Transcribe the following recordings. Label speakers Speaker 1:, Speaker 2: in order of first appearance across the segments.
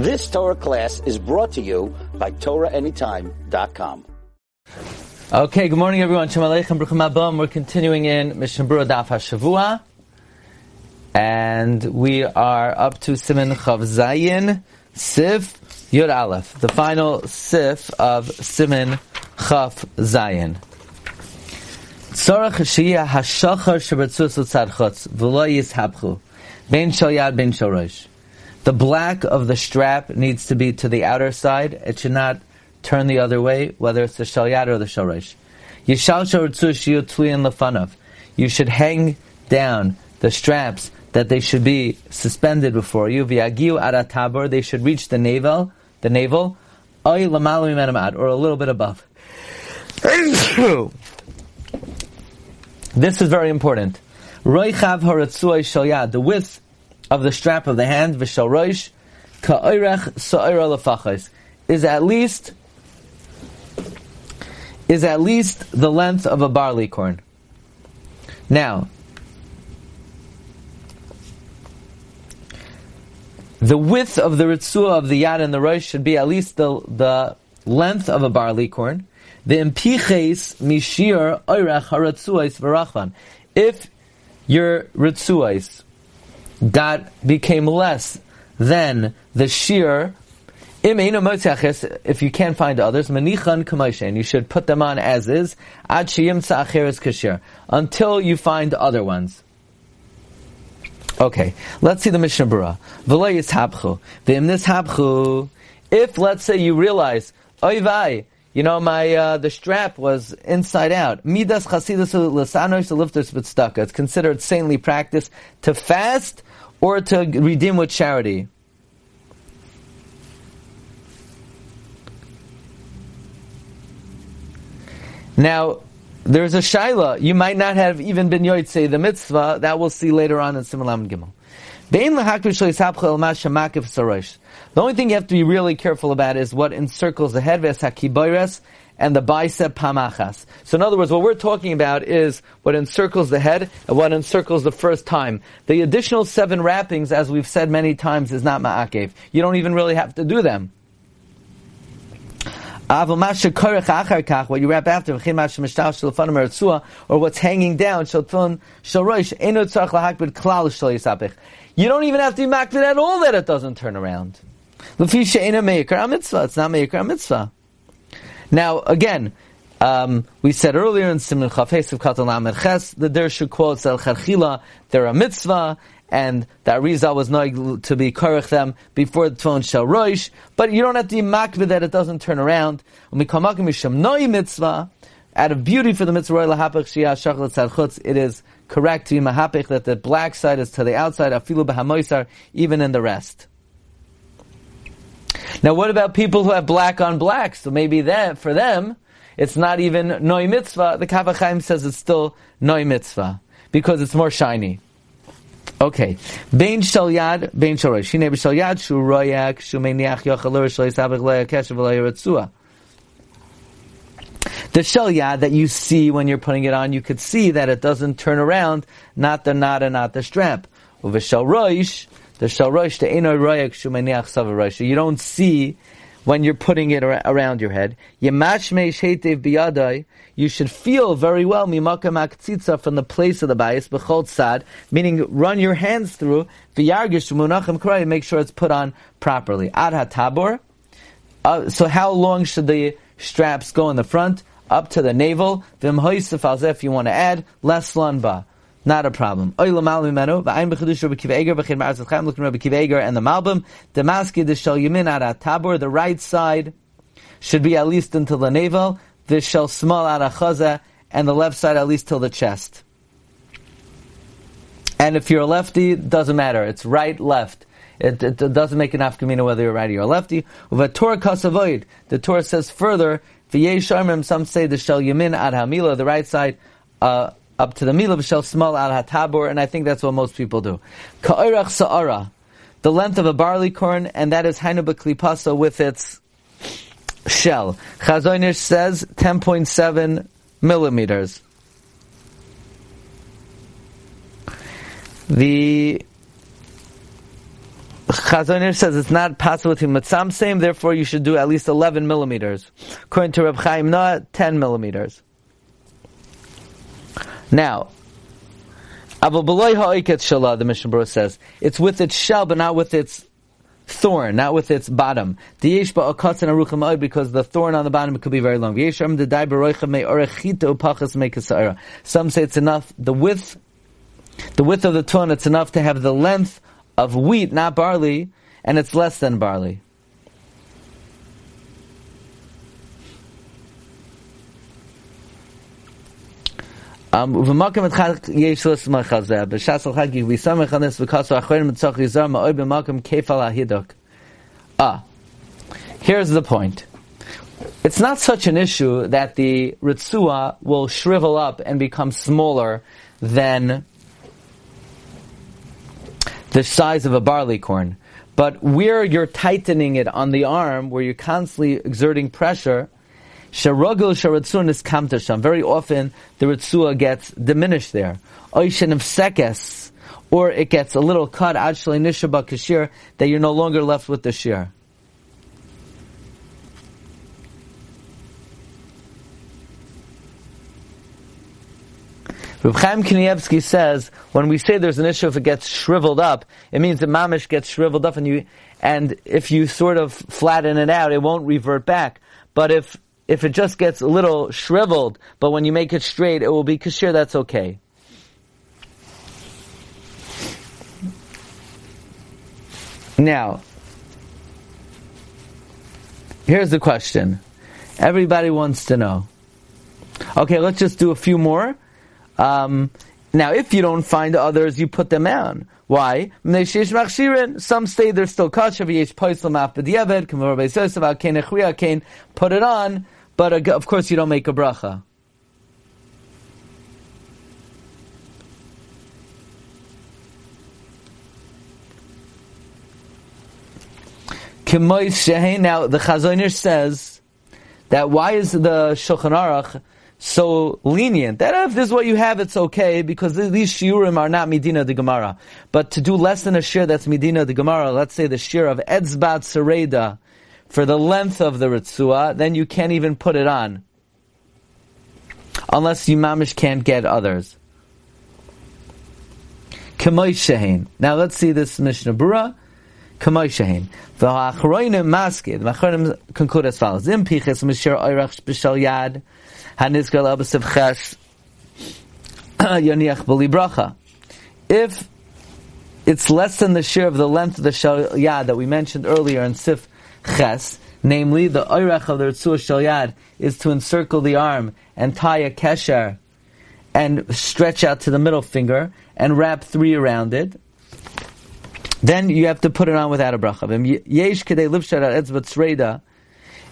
Speaker 1: This Torah class is brought to you by TorahAnytime.com.
Speaker 2: Okay, good morning everyone. Shalom Aleichem, Bruchim Abom. We're continuing in Mishnah Berurah Daf HaShavua. And we are up to Siman Chav Zayin, Sif Yud Aleph. The final Sif of Siman Chav Zayin. Tzorach Shiyah HaShachar Shabbatzus L'tzad Chutz, V'lo Yishabchu, Ben Shal Yad, Ben Shal. The black of the strap needs to be to the outer side. It should not turn the other way, whether it's the shalyat or the shalish. Yishal lefanav. You should hang down the straps that they should be suspended before you. V'yagiu aratabor. They should reach the navel, the navel, oy or a little bit above. this is very important. Roichav. The width of the strap of the hand, v'shal roish, ka'oirech sa'ira lefachos, is at least is at least the length of a barley corn. Now, the width of the ritzua of the yad and the rosh should be at least the, the length of a barley corn. The impiches mishir oirach haratzuais v'rachvan. If your ritzuais got became less than the shear. If you can't find others, manichan you should put them on as is, ad until you find other ones. Okay, let's see the Mishnah Berurah. V'lo. If, let's say, you realize, you know, my uh, the strap was inside out. Midas chasidus l'sanosh lifters b'tzedakah. It's considered saintly practice to fast or to redeem with charity. Now, there's a shaila. You might not have even been yoytze the mitzvah. That we'll see later on in Simulam Gimel. The only thing you have to be really careful about is what encircles the head, and the bicep pamachas. So in other words, what we're talking about is what encircles the head and what encircles the first time. The additional seven wrappings, as we've said many times, is not ma'akev. You don't even really have to do them. What you wrap after, or what's hanging down, you don't even have to be makbid at all that it doesn't turn around. It's not meikar mitzvah. Now, again, um, we said earlier in Siman Chafes of Katan Lamed Ches, the Dirshu quotes El Charchila, they're a mitzvah, and that Rizal was not to be korech them before the tefillin shel roish, but you don't have to be makbid that it doesn't turn around. When we come Noi mitzvah, out of beauty for the mitzvah, it is correct to be that the black side is to the outside, afilu b'hamoisar, even in the rest. Now, what about people who have black on black? So maybe that for them, it's not even noy mitzvah. The Kaf HaChaim says it's still noy mitzvah because it's more shiny. Okay. Bein shal yad, bein shal rosh. Shu royak, shu meiniach yachalur, shal yisabach lo yakeshev lo yiratzua. The shal yad that you see when you're putting it on, you could see that it doesn't turn around, not the knot and not the strap. Uveshal roish, the royak shumeniach savarosh. You don't see when you're putting it around your head. You should feel very well from the place of the bias b'chol meaning run your hands through. Make sure it's put on properly. Ad. Uh, so how long should the straps go in the front? Up to the navel. If you want to add less lanba. Not a problem. And the Malbim, the Shal Yamin Tabor, the right side should be at least until the navel, the Shal Small at Chaza, and the left side at least till the chest. And if you're a lefty, doesn't matter. It's right, left. It, it, it doesn't make an afkamina whether you're righty or lefty. Kasavoid, the Torah says further, some say the shal yamin ad hamila, the right side, uh, up to the milah shel small al hatabor, and I think that's what most people do. Ka'irach sa'ara, the length of a barley corn, and that is hainu with its shell. Chazon Ish says 10.7 millimeters. The Chazon says it's not possible to matzam same, therefore you should do at least 11 millimeters. According to Reb Chaim Naeh, 10 millimeters. Now, Aval Beloy Ha'oiket Shalah, the Mishnah says, it's with its shell, but not with its thorn, not with its bottom. Because the thorn on the bottom could be very long. Some say it's enough, the width, the width of the thorn, it's enough to have the length of wheat, not barley, and it's less than barley. Um, Ah, here's the point. It's not such an issue that the Ritzua will shrivel up and become smaller than the size of a barley corn. But where you're tightening it on the arm, where you're constantly exerting pressure, Sharagul sharatzun is kamtasham. Very often the ritzua gets diminished there. Oishin of sekes, or it gets a little cut, actually nishaba kashir, that you're no longer left with the shir. Reb Chaim Kanievsky says when we say there's an issue if it gets shriveled up, it means the mamish gets shriveled up, and you and if you sort of flatten it out, it won't revert back. But if if it just gets a little shriveled, but when you make it straight, it will be kashir, that's okay. Now, here's the question. Everybody wants to know. Okay, let's just do a few more. Um, now, if you don't find others, you put them on. Why? Some say they're still kosher. Put it on, but of course you don't make a bracha. Now the Chazon Ish says that why is the Shulchan Aruch so lenient that if this is what you have, it's okay because these shiurim are not medina de Gemara. But to do less than a shir that's medina de Gemara, let's say the shir of Edzbat Sereda, for the length of the ritzua, then you can't even put it on. Unless you mamish can't get others. Kamoy Shehin. Now let's see this Mishnah Berurah. Kamoy Shehin. The Achroinim Maskid. The Achroinim conclude as follows. Im Piches Mishir Oirach B'Shal Yad. Hanizgal Abasav Ches. Yoniach B'Li Bracha. If it's less than the share of the length of the shal yad that we mentioned earlier in Sif ches, namely the oirach of the Ritzua Shalyad is to encircle the arm and tie a kesher and stretch out to the middle finger and wrap three around it. Then you have to put it on without a bracha.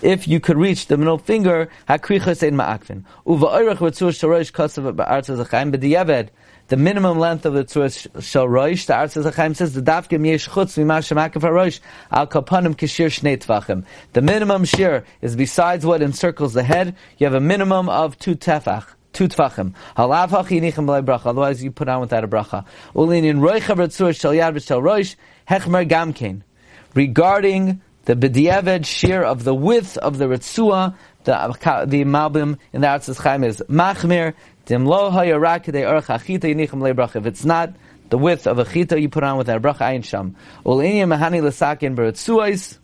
Speaker 2: If you could reach the middle finger, hakricha sein ma'akvin. Uva oirach ritzua shorosh kosav ba'artza zachayim b'diyaved the minimum length of the tzur shel roish. The Artzos HaChaim says the dafkim yesh chutz mima shemakav haroish al kapanim kishir shnei tvachim. The minimum shir is besides what encircles the head. You have a minimum of two tefach. Two tefachim. Halav hachinichem b'lei bracha. Otherwise, you put on without a bracha. Ulinin roicha v'tzur shel yad roish hechmer gamkein. Regarding the b'diavad shear of the width of the ritzua, the the malbim in the Arz Chaim is machmir. If it's not the width of a chita you put on with that bracha ayin sham. mahani l'sakin b'ritzuais.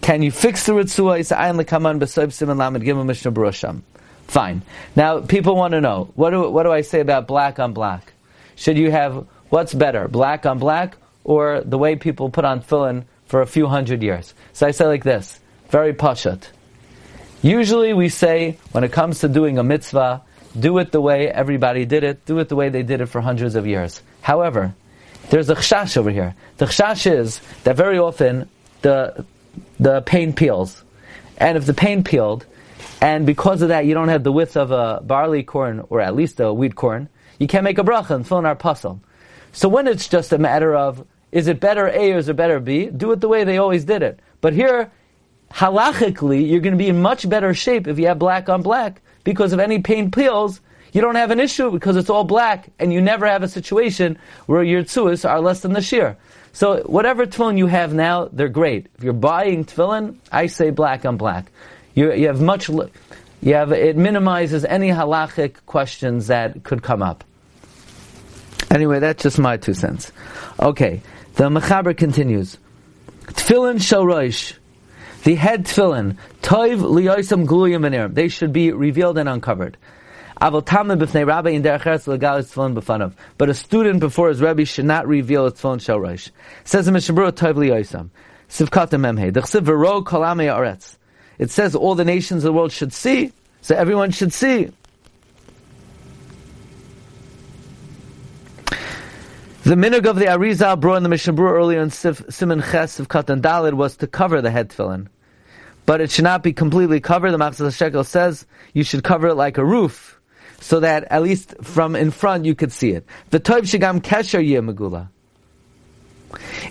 Speaker 2: Can you fix the ritzuais? Ayin l'kaman b'soib siman lamed gimel mishnah b'rosham. Fine. Now people want to know what do what do I say about black on black? Should you have what's better, black on black, or the way people put on tefillin for a few hundred years? So I say like this, very pashat. Usually we say when it comes to doing a mitzvah, do it the way everybody did it, do it the way they did it for hundreds of years. However, there's a chshash over here. The chshash is that very often the, the paint peels. And if the paint peeled, and because of that you don't have the width of a barley corn, or at least a wheat corn, you can't make a bracha and fill in our puzzle. So when it's just a matter of, is it better A or is it better B, do it the way they always did it. But here, halachically, you're going to be in much better shape if you have black on black because of any paint peels, you don't have an issue because it's all black, and you never have a situation where your tzuas are less than the shear. So whatever tefillin you have now, they're great. If you're buying tefillin, I say black on black. You, you have much, you have, it minimizes any halachic questions that could come up. Anyway, that's just my two cents. Okay, the Mechaber continues. Tefillin shel the head tefillin, toiv liyosam gluyim They should be revealed and uncovered. But a student before his Rebbe should not reveal its phone shel. Says the Mishnah Berurah toiv liyosam. Sivkata memhe. Dechsiv vero kolame aretz. It says all the nations of the world should see, so everyone should see. The minig of the Arizal brought in the Mishnah earlier in Simon Ches of Katan Dalid was to cover the head tefillin. But it should not be completely covered. The Machatzis HaShekel says you should cover it like a roof, so that at least from in front you could see it. The Toiv Shigam Kesher Yeh Megula.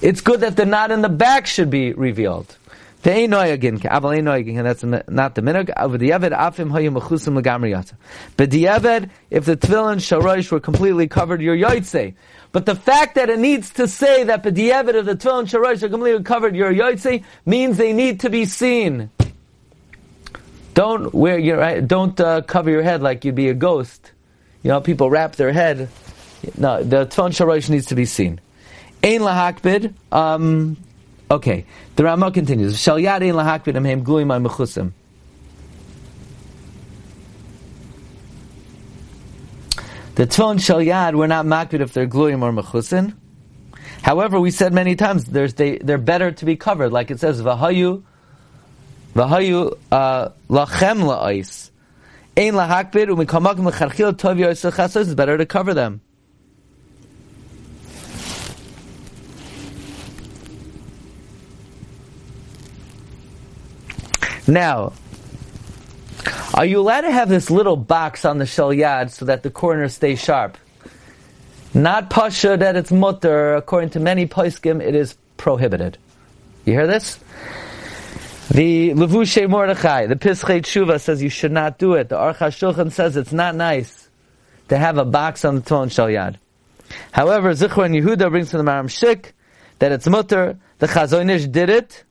Speaker 2: It's good that the knot in the back should be revealed. And that's not the. Over the afim But the Eved, if the tefillin sharosh were completely covered, you're yoytze. But the fact that it needs to say that the Eved of the tefillin sharosh are completely covered, you're means they need to be seen. Don't wear your don't uh, cover your head like you'd be a ghost. You know, people wrap their head. No, the tefillin sharosh needs to be seen. Ein lahakbid. Um, Okay, the Ramah continues. Shal yadein lahakbid amhem gluim mechusim. The tefillin shal yad, we're not makbid if they're gluim or mechusin. However, we said many times they, they're better to be covered, like it says v'hayu v'hayu uh, lachem la'is. Ein lahakbid umikamak mecharchil tov yosel It's better to cover them. Now, are you allowed to have this little box on the shel yad so that the corners stay sharp? Not pasha that it's mutter. According to many poskim, it is prohibited. You hear this? The Levushei Mordechai, the Pischei Tshuva says you should not do it. The Aruch HaShulchan says it's not nice to have a box on the tone shel yad. However, Zichron Yehuda brings to the Maharam Schick that it's mutter. The Chazon Ish did it,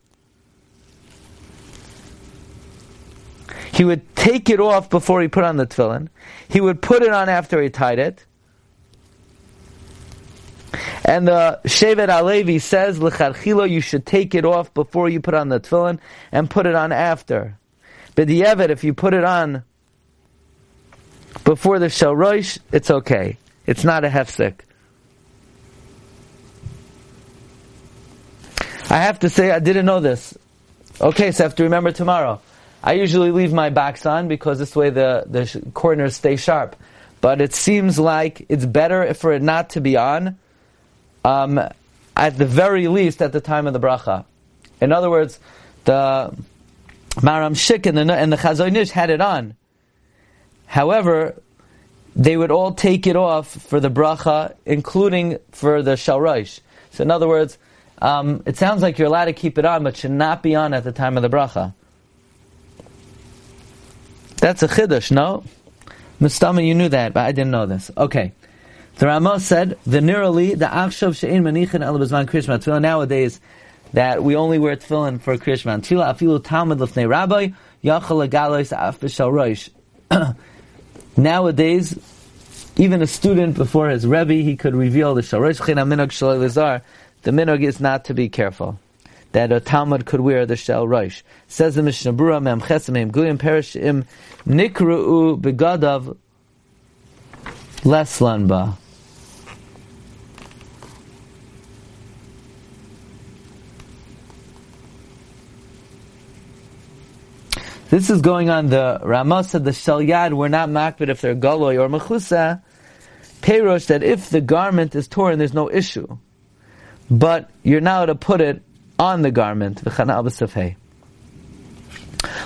Speaker 2: He would take it off before he put on the tefillin. He would put it on after he tied it. And the Shevet HaLevi says, L'charchilo, you should take it off before you put on the tefillin and put it on after. But the Evet, if you put it on before the Shel Rosh, it's okay. It's not a hefsek. I have to say, I didn't know this. Okay, so I have to remember tomorrow. I usually leave my box on because this way the, the corners stay sharp. But it seems like it's better for it not to be on, um, at the very least at the time of the bracha. In other words, the Maharam Schick and the, and the Chazon Ish had it on. However, they would all take it off for the bracha, including for the shalroish. So in other words, um, it sounds like you're allowed to keep it on, but should not be on at the time of the bracha. That's a chiddush, no? Mustama, you knew that, but I didn't know this. Okay. The Ramah said, the nirali, the achshav she'in manichin el bezman krishma. Nowadays, that we only wear tefillin for krishma. Tefillah afilu talmud lefnei rabbi, yachal agalois af roish. Nowadays, even a student before his rebbe, he could reveal the shalosh china minog shaloi The minog is not to be careful that a Talmud could wear the shell roish. Says the Mishnah Berurah Mem Chesamim Guyim Perish Im Nikru'u Begadav Leslanba. This is going on the Ramah said the shel yad were not makbid if they're galoy or mechusa. Perosh that if the garment is torn, there's no issue. But you're now to put it on the garment.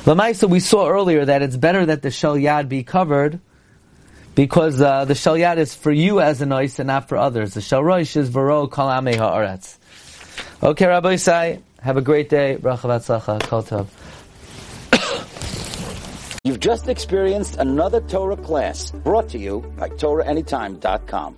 Speaker 2: Lamaisa, we saw earlier that it's better that the shel yad be covered because uh, the shel yad is for you as an ice and not for others. The shel roish is vero kol haaretz. Okay, Rabbi Isai, have a great day. Kol.
Speaker 1: You've just experienced another Torah class brought to you by TorahAnytime.com.